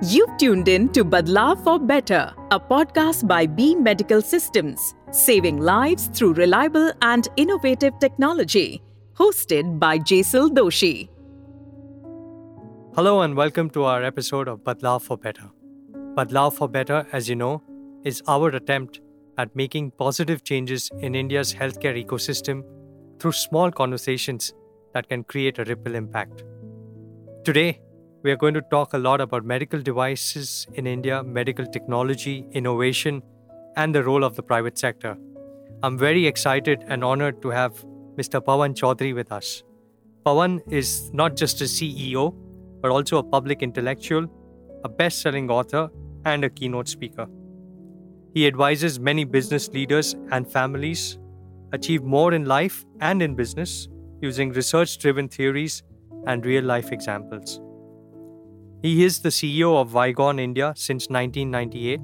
You've tuned in to Badlav for Better, a podcast by B Medical Systems, saving lives through reliable and innovative technology. Hosted by Jaisal Doshi. Hello and welcome to our episode of Badlav for Better. Badlav for Better, as you know, is our attempt at making positive changes in India's healthcare ecosystem through small conversations that can create a ripple impact. Today, we are going to talk a lot about medical devices in India, medical technology, innovation, and the role of the private sector. I'm very excited and honored to have Mr. Pawan Choudhary with us. Pawan is not just a CEO, but also a public intellectual, a best selling author, and a keynote speaker. He advises many business leaders and families achieve more in life and in business using research driven theories and real life examples. He is the CEO of Vygon India since 1998.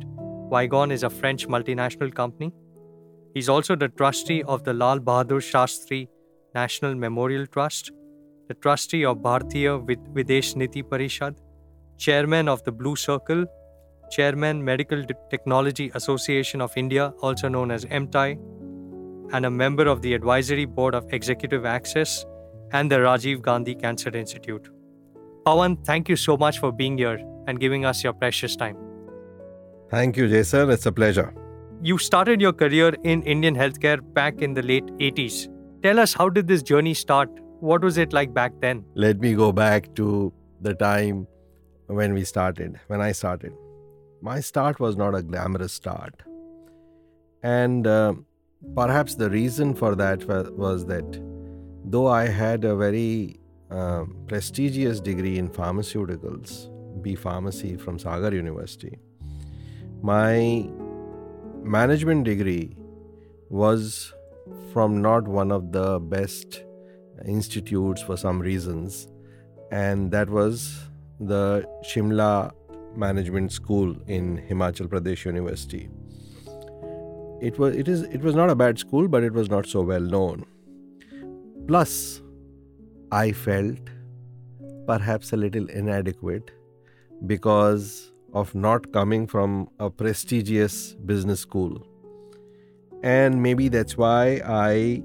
Vygon is a French multinational company. He's also the trustee of the Lal Bahadur Shastri National Memorial Trust, the trustee of Bharatiya Videsh Niti Parishad, chairman of the Blue Circle, chairman Medical Technology Association of India, also known as MTI, and a member of the advisory board of Executive Access and the Rajiv Gandhi Cancer Institute. Pawan, thank you so much for being here and giving us your precious time. Thank you, Jaisal. It's a pleasure. You started your career in Indian healthcare back in the late 80s. Tell us, how did this journey start? What was it like back then? Let me go back to the time when we started, when I started. My start was not a glamorous start. And uh, perhaps the reason for that was that though I had a very prestigious degree in pharmaceuticals, B Pharmacy from Sagar University. My management degree was from not one of the best institutes for some reasons, and that was the Shimla Management School in Himachal Pradesh University. It was it is it was not a bad school, but it was not so well known. Plus, I felt perhaps a little inadequate because of not coming from a prestigious business school. And maybe that's why I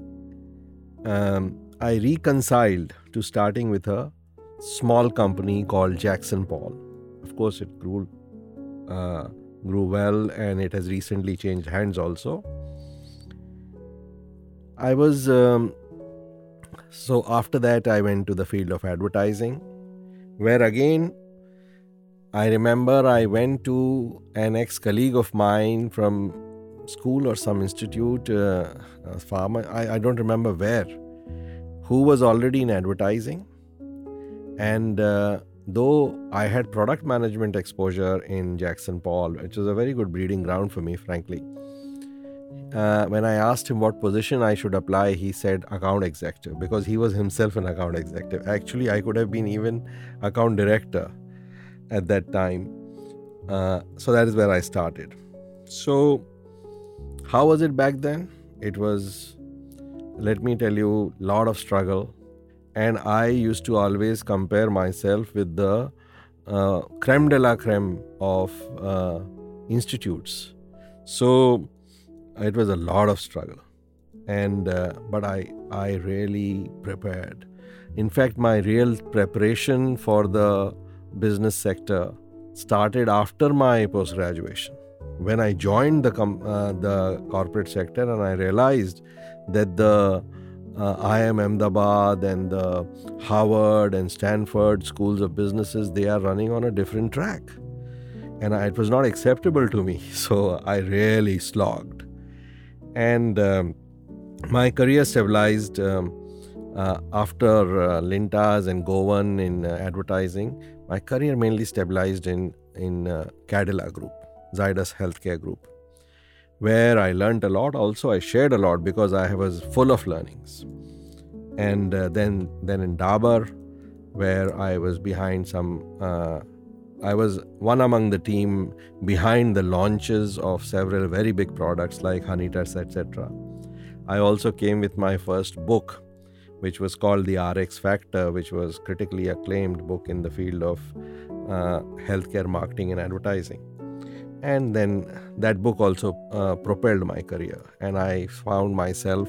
um, I reconciled to starting with a small company called Jagsonpal. Of course, it grew uh, grew well, and it has recently changed hands also. I was um, so after that, I went to the field of advertising, where again, I remember I went to an ex colleague of mine from school or some institute, uh, a farmer, I, I don't remember where, who was already in advertising. And uh, though I had product management exposure in Jagsonpal, which was a very good breeding ground for me, frankly, uh, when I asked him what position I should apply, he said account executive because he was himself an account executive. Actually, I could have been even account director at that time. Uh, so that is where I started. So, how was it back then? It was, let me tell you, a lot of struggle. And I used to always compare myself with the uh, creme de la creme of uh, institutes. So, it was a lot of struggle and uh, but i i really prepared in fact my real preparation for the business sector started after my post graduation when i joined the com- uh, the corporate sector and i realized that the uh, IIM Ahmedabad and the Harvard and Stanford schools of businesses, they are running on a different track. And I, it was not acceptable to me. So I really slogged and um, my career stabilized um, uh, after uh, Lintas and Govan in uh, advertising. My career mainly stabilized in in uh, Cadila Group, Zydus Healthcare Group, where I learned a lot. Also, I shared a lot because I was full of learnings. And uh, then then in Dabur, where I was behind some uh, I was one among the team behind the launches of several very big products like Honitus, etc. I also came with my first book, which was called the RX Factor, which was critically acclaimed book in the field of uh, healthcare marketing and advertising. And then that book also uh, propelled my career, and I found myself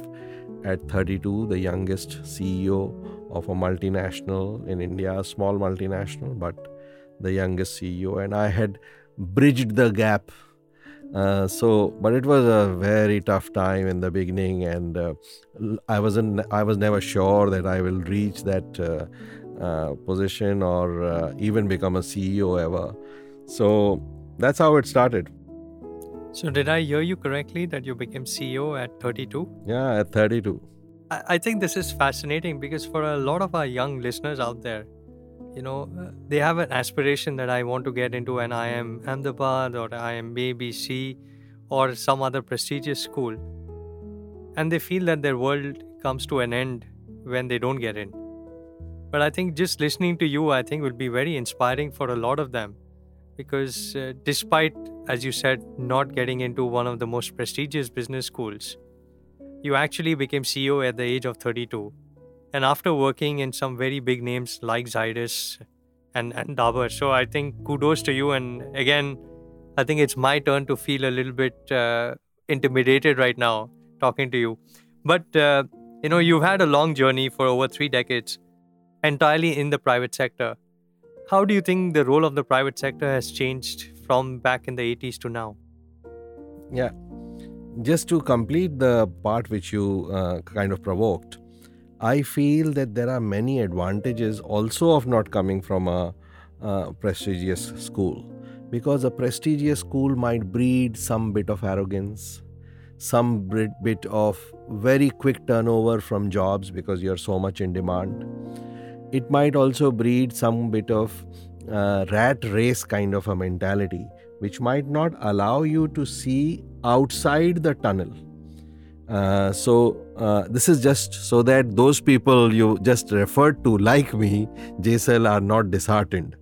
at 32 the youngest CEO of a multinational in India, a small multinational, but the youngest CEO, and I had bridged the gap. Uh, so, but it was a very tough time in the beginning, and uh, I wasn't. I was never sure that I will reach that uh, uh position or uh, even become a CEO ever. So that's how it started. So, did I hear you correctly that you became CEO at 32? Yeah, at 32. I think this is fascinating because for a lot of our young listeners out there, you know, they have an aspiration that I want to get into an IIM Ahmedabad or IIM bbc or some other prestigious school. And they feel that their world comes to an end when they don't get in. But I think just listening to you, I think will be very inspiring for a lot of them because uh, despite, as you said, not getting into one of the most prestigious business schools, you actually became CEO at the age of 32. And after working in some very big names like Zydus and, and Dabur. So I think kudos to you. And again, I think it's my turn to feel a little bit uh, intimidated right now talking to you. But, uh, you know, you've had a long journey for over three decades entirely in the private sector. How do you think the role of the private sector has changed from back in the 80s to now? Yeah, just to complete the part which you uh, kind of provoked, I feel that there are many advantages also of not coming from a, a prestigious school because a prestigious school might breed some bit of arrogance, some bit of very quick turnover from jobs because you're so much in demand. It might also breed some bit of uh, rat race kind of a mentality which might not allow you to see outside the tunnel. Uh, so, uh, this is just so that those people you just referred to, like me, Jaisal, are not disheartened.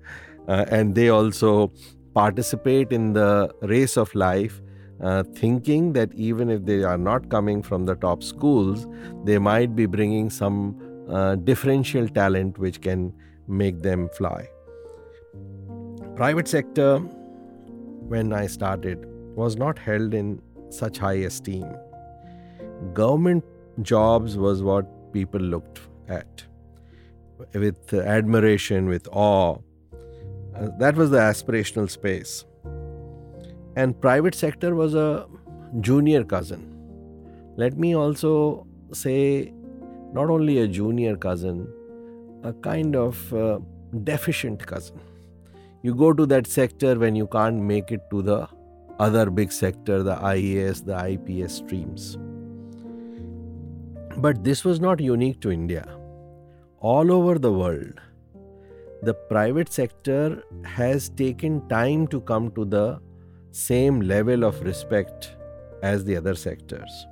Uh, and they also participate in the race of life, uh, thinking that even if they are not coming from the top schools, they might be bringing some uh, differential talent which can make them fly. Private sector when I started was not held in such high esteem. Government jobs was what people looked at with admiration, with awe. Uh, that was the aspirational space. And private sector was a junior cousin. Let me also say, not only a junior cousin, a kind of uh, deficient cousin you go to that sector when you can't make it to the other big sector, the IAS, the IPS streams. But this was not unique to India. All over the world, the private sector has taken time to come to the same level of respect as the other sectors.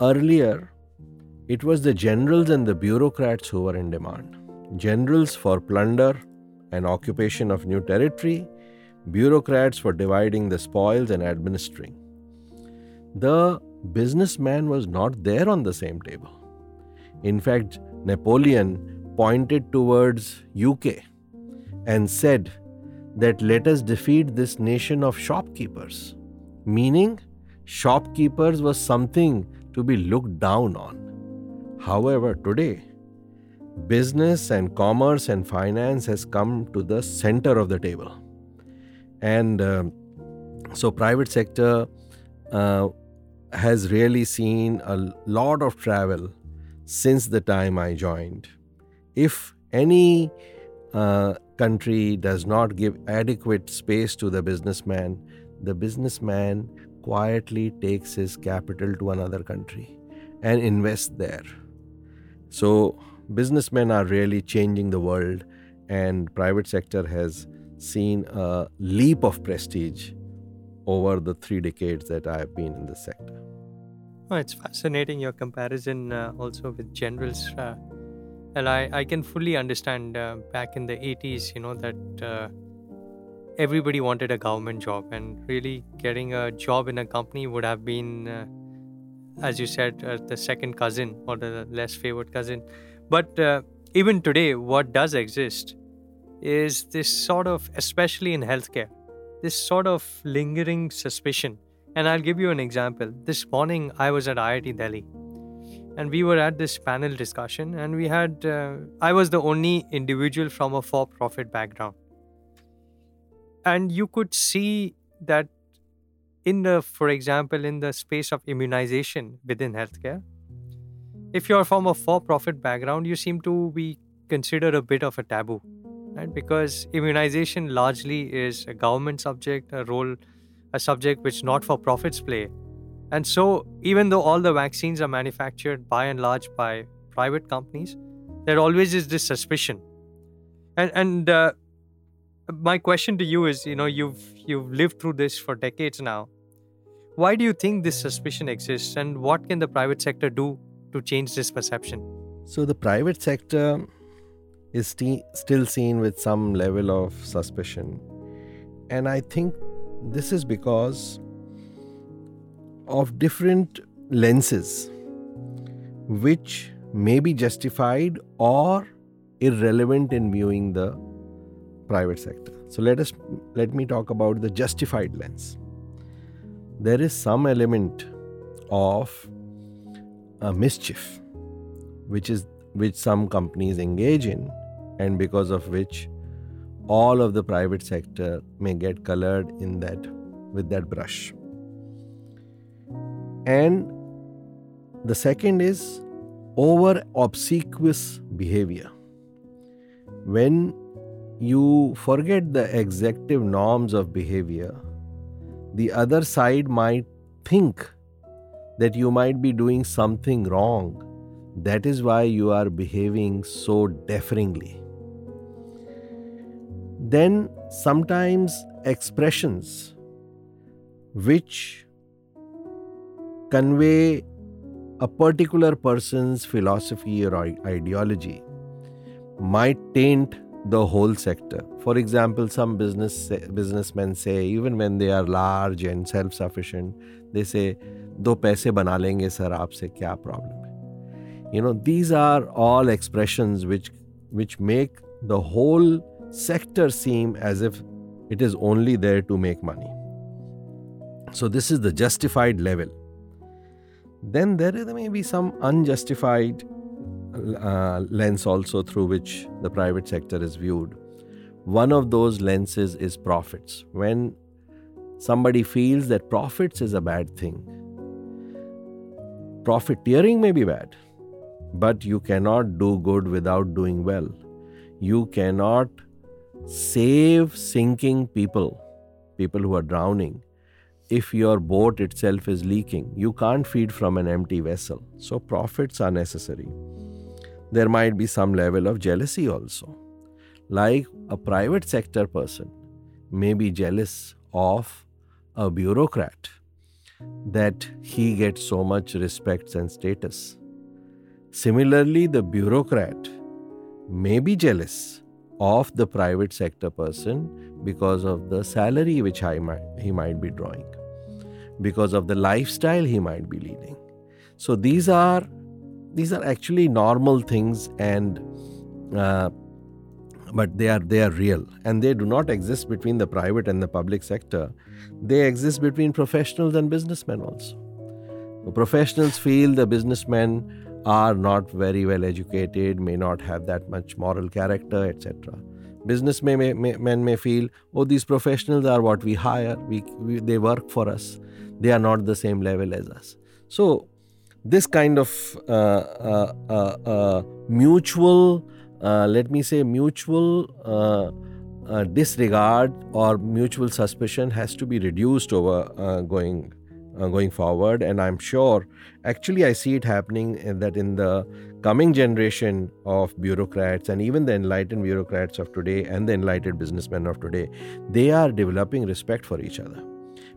Earlier, it was the generals and the bureaucrats who were in demand. Generals for plunder, and occupation of new territory, bureaucrats for dividing the spoils and administering. The businessman was not there on the same table. In fact, Napoleon pointed towards UK and said that let us defeat this nation of shopkeepers, meaning shopkeepers was something to be looked down on. However, today, business and commerce and finance has come to the center of the table and uh, so private sector uh, has really seen a lot of travel since the time i joined. If any uh, country does not give adequate space to the businessman the businessman quietly takes his capital to another country and invests there. So businessmen are really changing the world and private sector has seen a leap of prestige over the three decades that I have been in this sector. Oh, it's fascinating your comparison uh, also with generals. Uh, and I, I can fully understand uh, back in the 80s, you know, that uh, everybody wanted a government job, and really getting a job in a company would have been uh, as you said, uh, the second cousin or the less favored cousin. But even today, what does exist is this sort of, especially in healthcare, this sort of lingering suspicion. And I'll give you an example. This morning, I was at IIT Delhi and we were at this panel discussion and we had uh, i was the only individual from a for profit background and you could see that in the for example in the space of immunization within healthcare if you're from a for profit background you seem to be considered a bit of a taboo right because immunization largely is a government subject a role a subject which not for profits play. And so even though all the vaccines are manufactured by and large by private companies there always is this suspicion. And and uh, my question to you is you know you've you've lived through this for decades now. Why do you think this suspicion exists and what can the private sector do to change this perception? So the private sector is st- still seen with some level of suspicion and i think this is because of different lenses which may be justified or irrelevant in viewing the private sector. So let us let me talk about the justified lens. There is some element of a mischief which is which some companies engage in and because of which all of the private sector may get colored in that with that brush and the second is over obsequious behavior when you forget the executive norms of behavior, the other side might think that you might be doing something wrong. That is why you are behaving so deferringly Then sometimes expressions which convey a particular person's philosophy or ideology might taint the whole sector. For example, some business businessmen say even when they are large and self-sufficient, they say, "दो पैसे बना लेंगे sir आपसे क्या problem है?" You know, these are all expressions which which make the whole sector seem as if it is only there to make money. So this is the justified level. Then there may be some unjustified uh, lens also through which the private sector is viewed. One of those lenses is profits. When somebody feels that profits is a bad thing, profiteering may be bad, but you cannot do good without doing well. You cannot save sinking people, people who are drowning, if your boat itself is leaking. You can't feed from an empty vessel. So, profits are necessary there might be some level of jealousy also. Like a private sector person may be jealous of a bureaucrat that he gets so much respect and status. Similarly, the bureaucrat may be jealous of the private sector person because of the salary which might, he might be drawing, because of the lifestyle he might be leading. So, these are these are actually normal things and uh, but they are they are real. And they do not exist between the private and the public sector. They exist between professionals and businessmen also. The professionals feel the businessmen are not very well educated may not have that much moral character etc businessmen may, may, men may feel oh these professionals are what we hire. We, we they work for us. They are not the same level as us. So this kind of uh, uh, uh, uh mutual, uh, let me say, mutual uh, disregard or mutual suspicion has to be reduced over going Uh, going forward. And I'm sure, actually, I see it happening that in the coming generation of bureaucrats and even the enlightened bureaucrats of today and the enlightened businessmen of today, they are developing respect for each other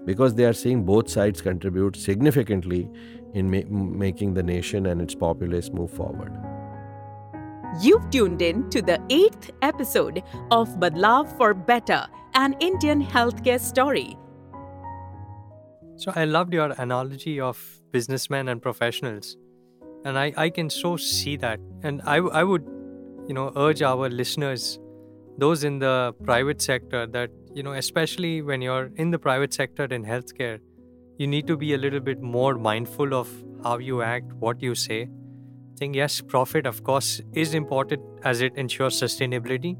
because they are seeing both sides contribute significantly in ma- making the nation and its populace move forward. You've tuned in to the eighth episode of Badlav for Better, an Indian healthcare story. So I loved your analogy of businessmen and professionals. And I, I can so see that. And I, I would, you know, urge our listeners, those in the private sector, that, you know, especially when you're in the private sector in healthcare, you need to be a little bit more mindful of how you act, what you say. I think, yes, profit, of course, is important as it ensures sustainability.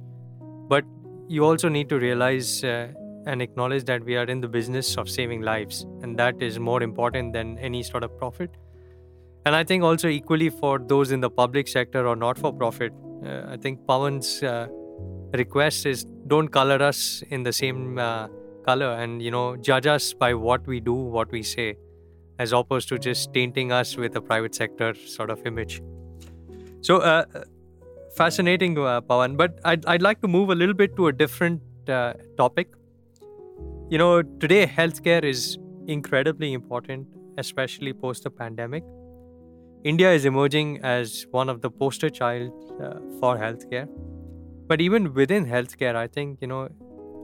But you also need to realize uh, and acknowledge that we are in the business of saving lives, and that is more important than any sort of profit. And I think also equally for those in the public sector or not for profit, uh, I think Pawan's uh, request is don't color us in the same uh, color and you know judge us by what we do, what we say, as opposed to just tainting us with a private sector sort of image. So uh, fascinating, uh, Pawan. But I'd, I'd like to move a little bit to a different uh, topic you know, today healthcare is incredibly important, especially post the pandemic. India is emerging as one of the poster child uh, for healthcare. But even within healthcare, I think, you know,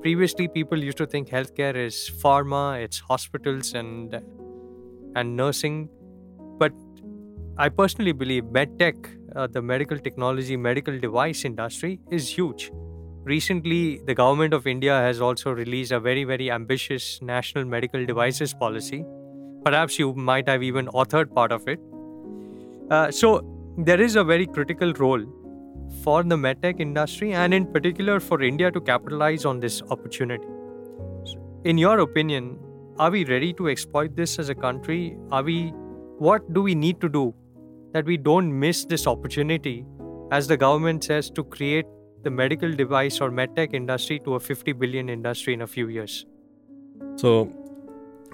previously people used to think healthcare is pharma, it's hospitals and and nursing. But I personally believe medtech, uh, the medical technology, medical device industry is huge recently, the government of India has also released a very, very ambitious national medical devices policy. Perhaps you might have even authored part of it. Uh, so, there is a very critical role for the medtech industry and, in particular, for India to capitalize on this opportunity. In your opinion, are we ready to exploit this as a country? Are we, what do we need to do that we don't miss this opportunity, as the government says, to create the medical device or medtech industry to a 50 billion industry in a few years. So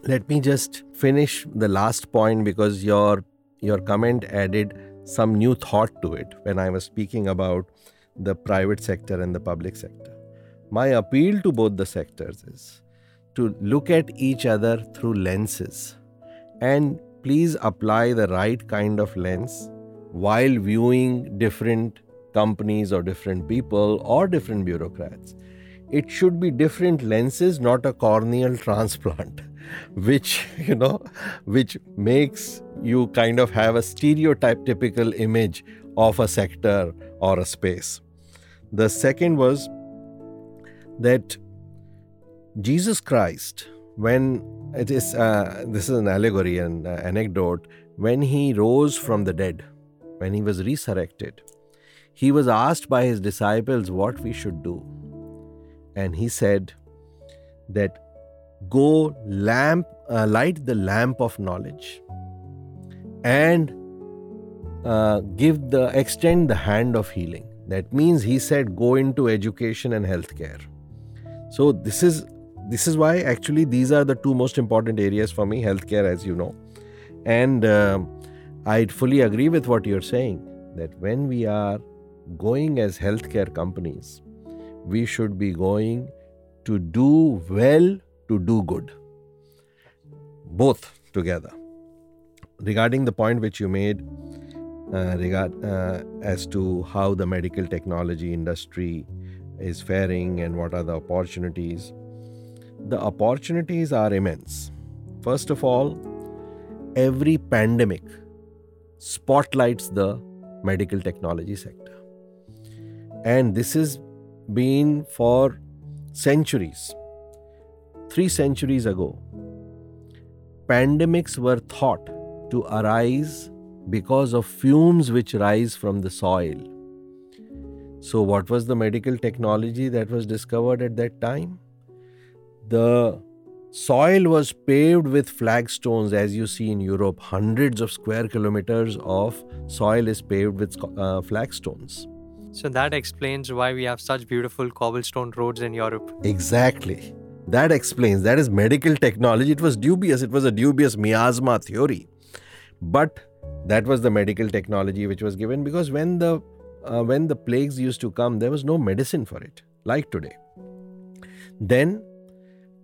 let me just finish the last point because your your comment added some new thought to it when I was speaking about the private sector and the public sector. My appeal to both the sectors is to look at each other through lenses and please apply the right kind of lens while viewing different companies or different people or different bureaucrats. It should be different lenses, not a corneal transplant, which, you know, which makes you kind of have a stereotype typical image of a sector or a space. The second was that Jesus Christ, when it is, uh, this is an allegory and uh, anecdote, when he rose from the dead, when he was resurrected, he was asked by his disciples what we should do. And he said that go lamp uh, light the lamp of knowledge and uh, give the extend the hand of healing. That means he said go into education and healthcare. So this is this is why actually these are the two most important areas for me healthcare as you know. And uh, i fully agree with what you're saying that when we are going as healthcare companies, we should be going to do well to do good. Both together. Regarding the point which you made uh, regard, uh, as to how the medical technology industry is faring and what are the opportunities, the opportunities are immense. First of all, every pandemic spotlights the medical technology sector and this has been for centuries. Three centuries ago, pandemics were thought to arise because of fumes which rise from the soil. So, what was the medical technology that was discovered at that time? The soil was paved with flagstones, as you see in Europe. Hundreds of square kilometers of soil is paved with uh, flagstones. So that explains why we have such beautiful cobblestone roads in Europe. Exactly. That explains. That is medical technology. It was dubious. It was a dubious miasma theory. But that was the medical technology which was given because when the uh, when the plagues used to come, there was no medicine for it, like today. Then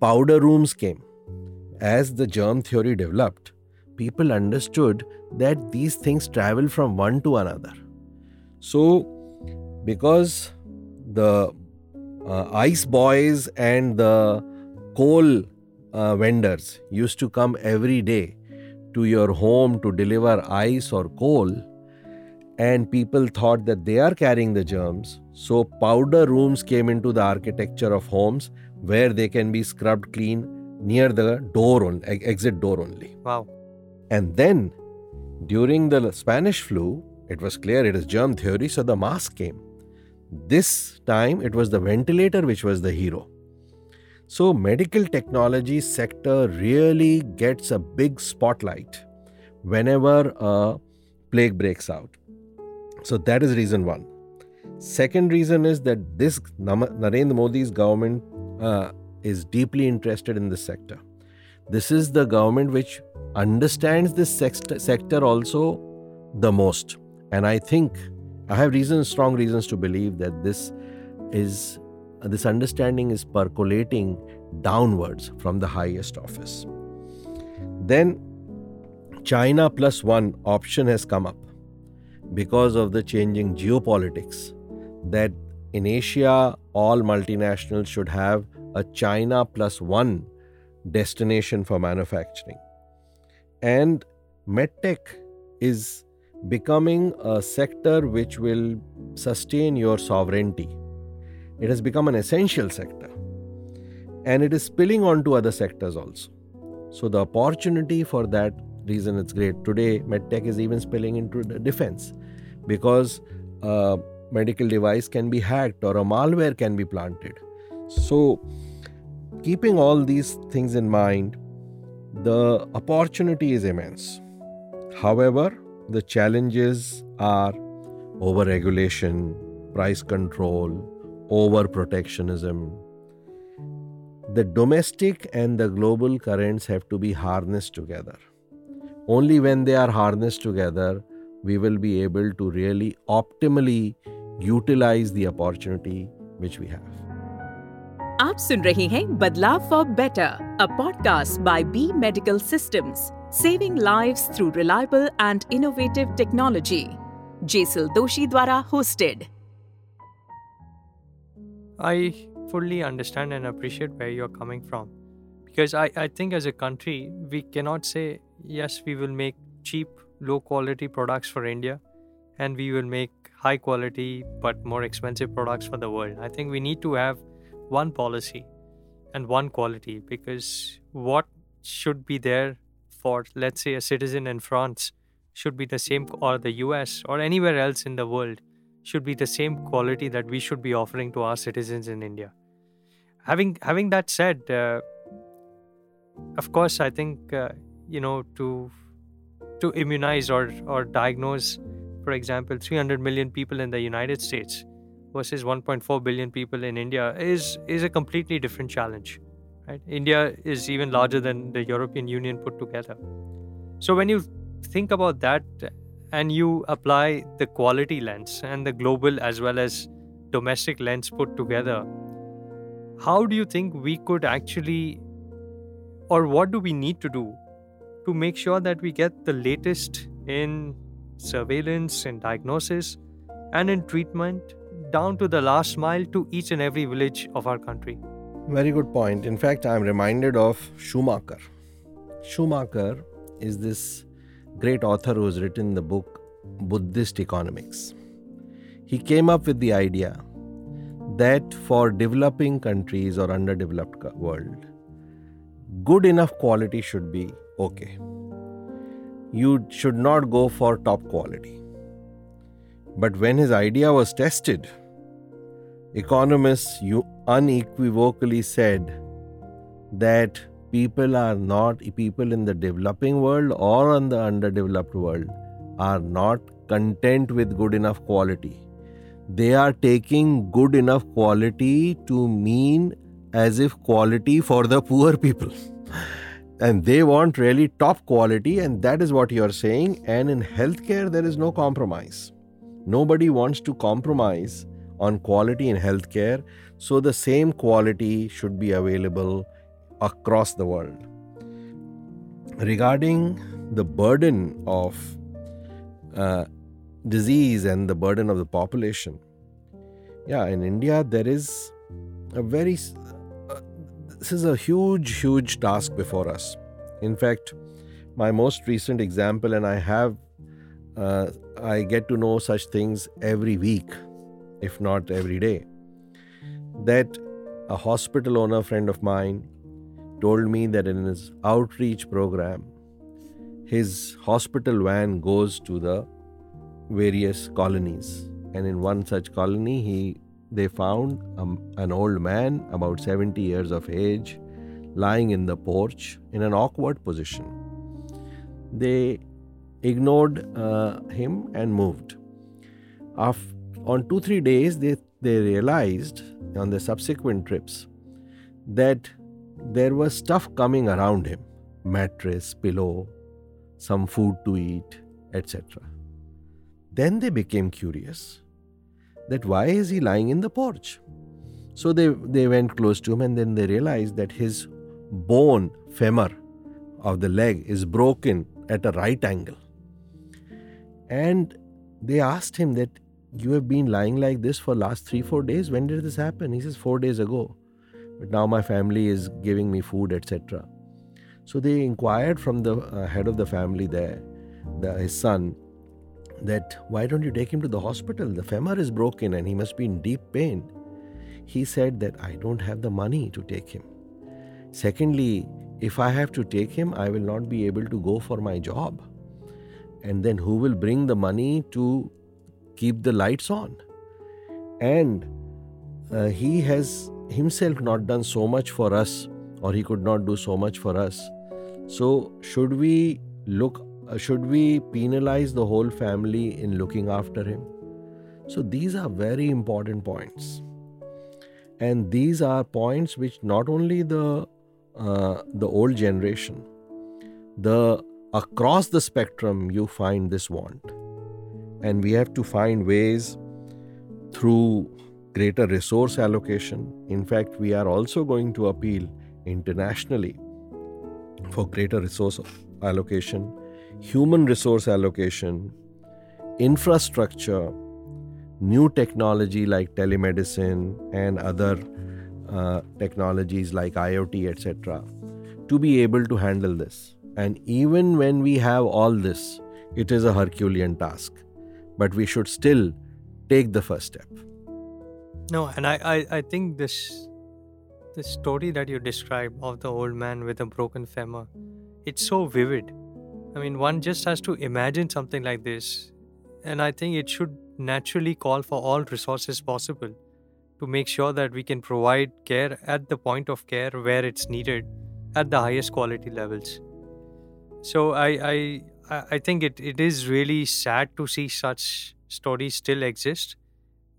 powder rooms came. As the germ theory developed, people understood that these things travel from one to another. So because the uh, ice boys and the coal uh, vendors used to come every day to your home to deliver ice or coal, and people thought that they are carrying the germs. So, powder rooms came into the architecture of homes where they can be scrubbed clean near the door on exit door only. Wow. And then during the Spanish flu, it was clear it is germ theory, so the mask came. This time it was the ventilator which was the hero. So medical technology sector really gets a big spotlight whenever a plague breaks out. So that is reason one. Second reason is that this Narendra Modi's government uh, is deeply interested in this sector. This is the government which understands this sector also the most. And I think I have reasons, strong reasons to believe that this is this understanding is percolating downwards from the highest office. Then China plus one option has come up because of the changing geopolitics that in Asia all multinationals should have a China plus one destination for manufacturing. And medtech is becoming a sector which will sustain your sovereignty. It has become an essential sector and it is spilling onto other sectors also. So, the opportunity for that reason it's great. Today, medtech is even spilling into the defense because a medical device can be hacked or a malware can be planted. So, keeping all these things in mind, the opportunity is immense. However, the challenges are overregulation, price control, overprotectionism. The domestic and the global currents have to be harnessed together. Only when they are harnessed together, we will be able to really optimally utilize the opportunity which we have. आप सुन रहे हैं बदलाव for better a podcast by B medical systems saving lives through reliable and innovative technology. Jaisal Doshi Dwara hosted. I fully understand and appreciate where you're coming from because I, I think as a country we cannot say yes we will make cheap low quality products for India and we will make high quality but more expensive products for the world. I think we need to have one policy and one quality because what should be there for let's say a citizen in France should be the same or the US or anywhere else in the world should be the same quality that we should be offering to our citizens in India having having that said uh, of course I think uh, you know to to immunize or or diagnose for example 300 million people in the United States versus 1.4 billion people in India is is a completely different challenge. Right? India is even larger than the European Union put together. So when you think about that and you apply the quality lens and the global as well as domestic lens put together, how do you think we could actually or what do we need to do to make sure that we get the latest in surveillance and diagnosis and in treatment down to the last mile to each and every village of our country. Very good point. In fact, I'm reminded of Schumacher. Schumacher is this great author who has written the book Buddhist Economics. He came up with the idea that for developing countries or underdeveloped world, good enough quality should be okay. You should not go for top quality but when his idea was tested, economists unequivocally said that people are not, people in the developing world or in the underdeveloped world are not content with good enough quality. They are taking good enough quality to mean as if quality for the poor people. and they want really top quality, and that is what you are saying. And in healthcare, there is no compromise. Nobody wants to compromise on quality in healthcare, so the same quality should be available across the world. Regarding the burden of uh, disease and the burden of the population, yeah, in India there is a very uh, this is a huge, huge task before us. In fact, my most recent example, and I have, uh, I get to know such things every week, if not every day, that a hospital owner friend of mine told me that in his outreach program, his hospital van goes to the various colonies. And in one such colony, he they found um, an old man about 70 years of age lying in the porch in an awkward position. They ignored uh, him and moved. After, on two, three days, they, they realized on the subsequent trips that there was stuff coming around him mattress, pillow, some food to eat, etc. Then they became curious that why is he lying in the porch? So they, they went close to him and then they realized that his bone, femur of the leg, is broken at a right angle. And they asked him that you have been lying like this for last three, four days. When did this happen? He says, four days ago. But now my family is giving me food, etc. So they inquired from the uh, head of the family there, the, his son, that why don't you take him to the hospital? The femur is broken and he must be in deep pain. He said that I don't have the money to take him. Secondly, if I have to take him, I will not be able to go for my job. And then who will bring the money to keep the lights on? And uh, he has himself not done so much for us, or he could not do so much for us. So, should we look uh, should we penalize the whole family in looking after him? So these are very important points. And these are points which not only the uh, the old generation, the across the spectrum you find this want. And we have to find ways through greater resource allocation. In fact, we are also going to appeal internationally for greater resource allocation human resource allocation, infrastructure, new technology like telemedicine and other uh, technologies like IoT, etc., to be able to handle this. And even when we have all this, it is a Herculean task, but we should still take the first step. No, and I, I, I think this the story that you describe of the old man with a broken femur, it's so vivid I mean, one just has to imagine something like this, and I think it should naturally call for all resources possible to make sure that we can provide care at the point of care where it's needed at the highest quality levels. So I I I think it, it is really sad to see such stories still exist,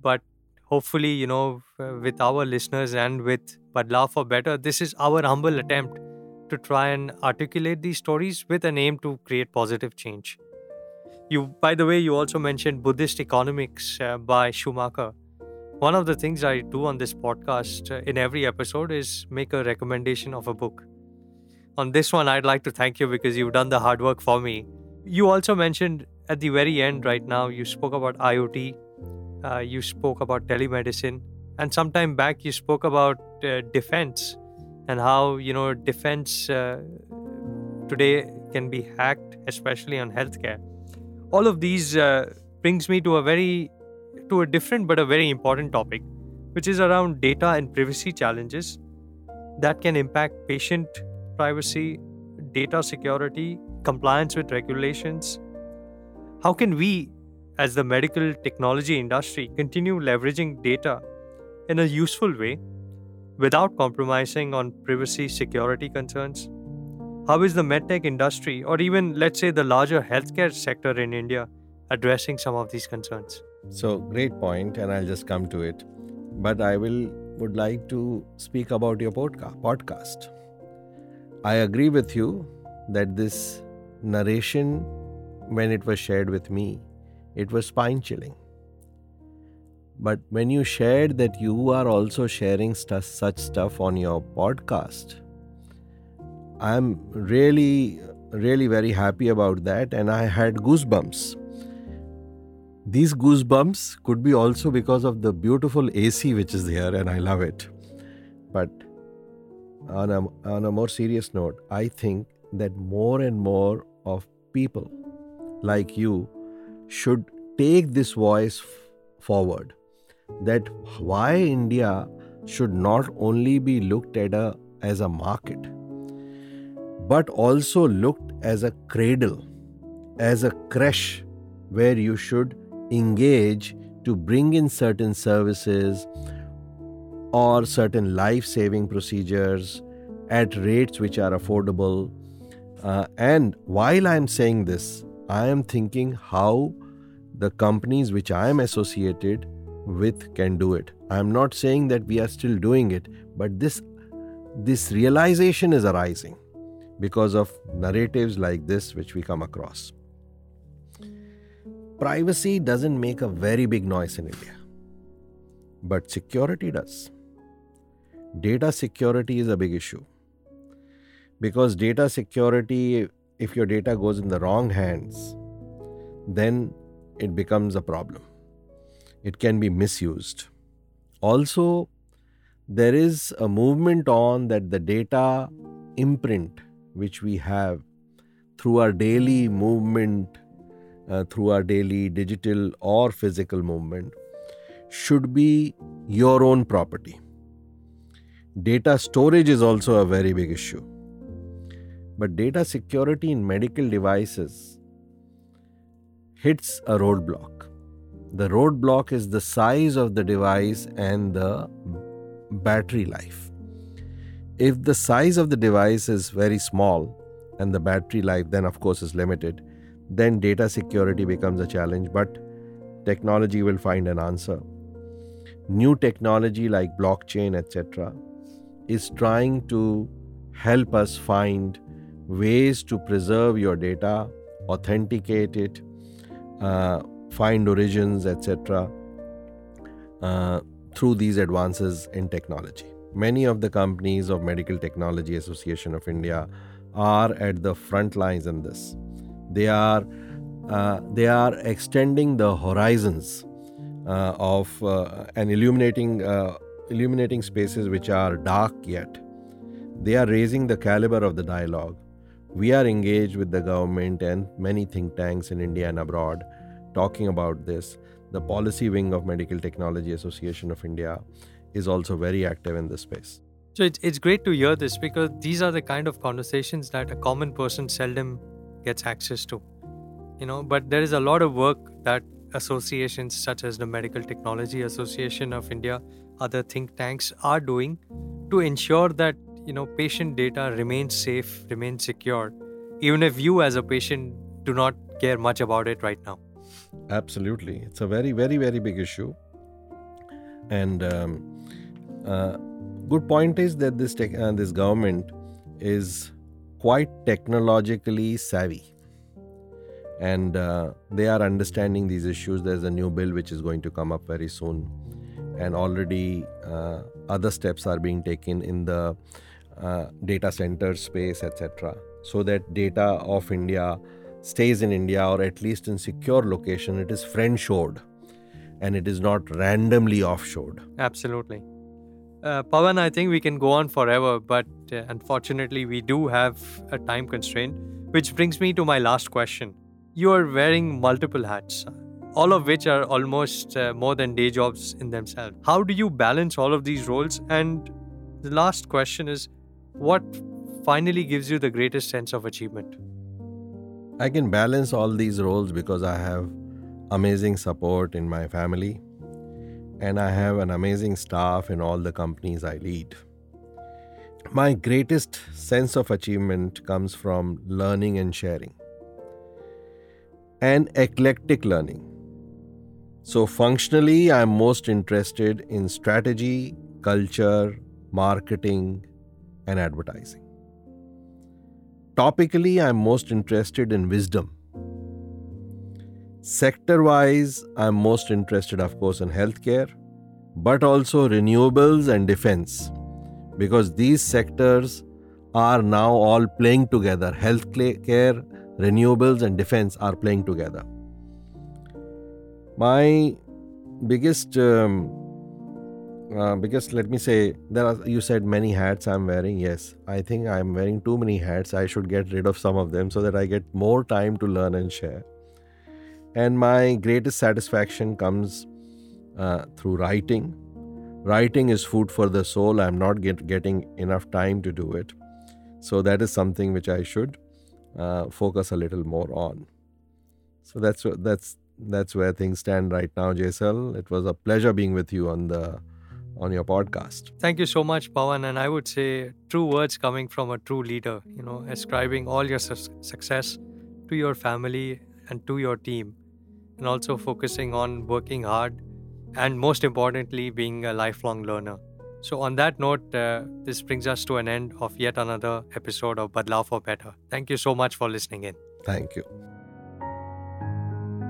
but hopefully you know with our listeners and with Badlav for Better, this is our humble attempt to try and articulate these stories with an aim to create positive change. You, by the way, you also mentioned Buddhist Economics uh, by Schumacher. One of the things I do on this podcast uh, in every episode is make a recommendation of a book. On this one, I'd like to thank you because you've done the hard work for me. You also mentioned at the very end, right now, you spoke about IoT, uh, you spoke about telemedicine, and sometime back, you spoke about uh, defense and how you know defense uh, today can be hacked especially on healthcare. All of these uh, brings me to a very to a different but a very important topic which is around data and privacy challenges that can impact patient privacy data security compliance with regulations how can we as the medical technology industry continue leveraging data in a useful way without compromising on privacy security concerns? How is the medtech industry, or even let's say the larger healthcare sector in India, addressing some of these concerns? So, great point, and I'll just come to it. But I will would like to speak about your podcast. I agree with you that this narration, when it was shared with me, it was spine chilling. But when you shared that you are also sharing st- such stuff on your podcast, I'm really, really very happy about that. And I had goosebumps. These goosebumps could be also because of the beautiful AC which is here, and I love it. But on a, on a more serious note, I think that more and more of people like you should take this voice forward that why India should not only be looked at a, as a market but also looked as a cradle as a creche where you should engage to bring in certain services or certain life saving procedures at rates which are affordable. Uh, and while I'm saying this, I am thinking how the companies which I am associated with can do it. I'm not saying that we are still doing it, but this this realization is arising because of narratives like this which we come across. Privacy doesn't make a very big noise in India, but security does. Data security is a big issue because data security, if your data goes in the wrong hands, then it becomes a problem. It can be misused. Also, there is a movement on that the data imprint which we have through our daily movement uh, through our daily digital or physical movement should be your own property. Data storage is also a very big issue. But data security in medical devices hits a roadblock. The roadblock is the size of the device and the battery life. If the size of the device is very small and the battery life then of course is limited, then data security becomes a challenge, but technology will find an answer. New technology like blockchain, etc., is trying to help us find ways to preserve your data, authenticate it, uh, find origins, etc., uh, through these advances in technology. Many of the companies of Medical Technology Association of India are at the front lines in this. They are uh, they are extending the horizons uh, of uh, and illuminating uh, illuminating spaces which are dark yet. They are raising the caliber of the dialogue. We are engaged with the government and many think tanks in India and abroad talking about this. The policy wing of Medical Technology Association of India is also very active in this space. So it's, it's great to hear this because these are the kind of conversations that a common person seldom gets access to you know but there is a lot of work that associations such as the medical technology association of india other think tanks are doing to ensure that you know patient data remains safe remains secure even if you as a patient do not care much about it right now. Absolutely. It's a very very very big issue. And um, uh, good point is that this tech, uh, this government is quite technologically savvy. And uh, they are understanding these issues. There's a new bill which is going to come up very soon. And already uh, other steps are being taken in the uh, data center space etc so that data of india stays in india or at least in secure location it is friend shored and it is not randomly offshored absolutely uh, Pawan, I think we can go on forever, but uh, unfortunately, we do have a time constraint, which brings me to my last question. You are wearing multiple hats, all of which are almost uh, more than day jobs in themselves. How do you balance all of these roles? And the last question is what finally gives you the greatest sense of achievement? I can balance all these roles because I have amazing support in my family and I have an amazing staff in all the companies I lead. My greatest sense of achievement comes from learning and sharing and eclectic learning. So, functionally, I'm most interested in strategy, culture, marketing, and advertising. Topically, I'm most interested in wisdom Sector wise, I'm most interested, of course, in healthcare, but also renewables and defense, because these sectors are now all playing together. Healthcare, renewables, and defense are playing together. My biggest um, uh, because let me say, there are you said many hats I'm wearing. Yes, I think I'm wearing too many hats. I should get rid of some of them so that I get more time to learn and share. And my greatest satisfaction comes uh, through writing. Writing is food for the soul. I'm not get, getting enough time to do it. So that is something which I should uh, focus a little more on. So that's that's that's where things stand right now, Jaisal. It was a pleasure being with you on the on your podcast. Thank you so much, Pawan. And I would say true words coming from a true leader, you know, ascribing all your su- success to your family and to your team, and also focusing on working hard and most importantly, being a lifelong learner. So, on that note, uh, this brings us to an end of yet another episode of Badlav for Better. Thank you so much for listening in. Thank you.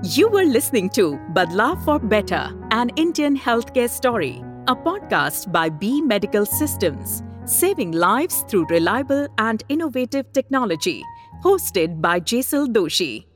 You were listening to Badlav for Better, an Indian healthcare story, a podcast by B Medical Systems, saving lives through reliable and innovative technology, hosted by Jaisal Doshi.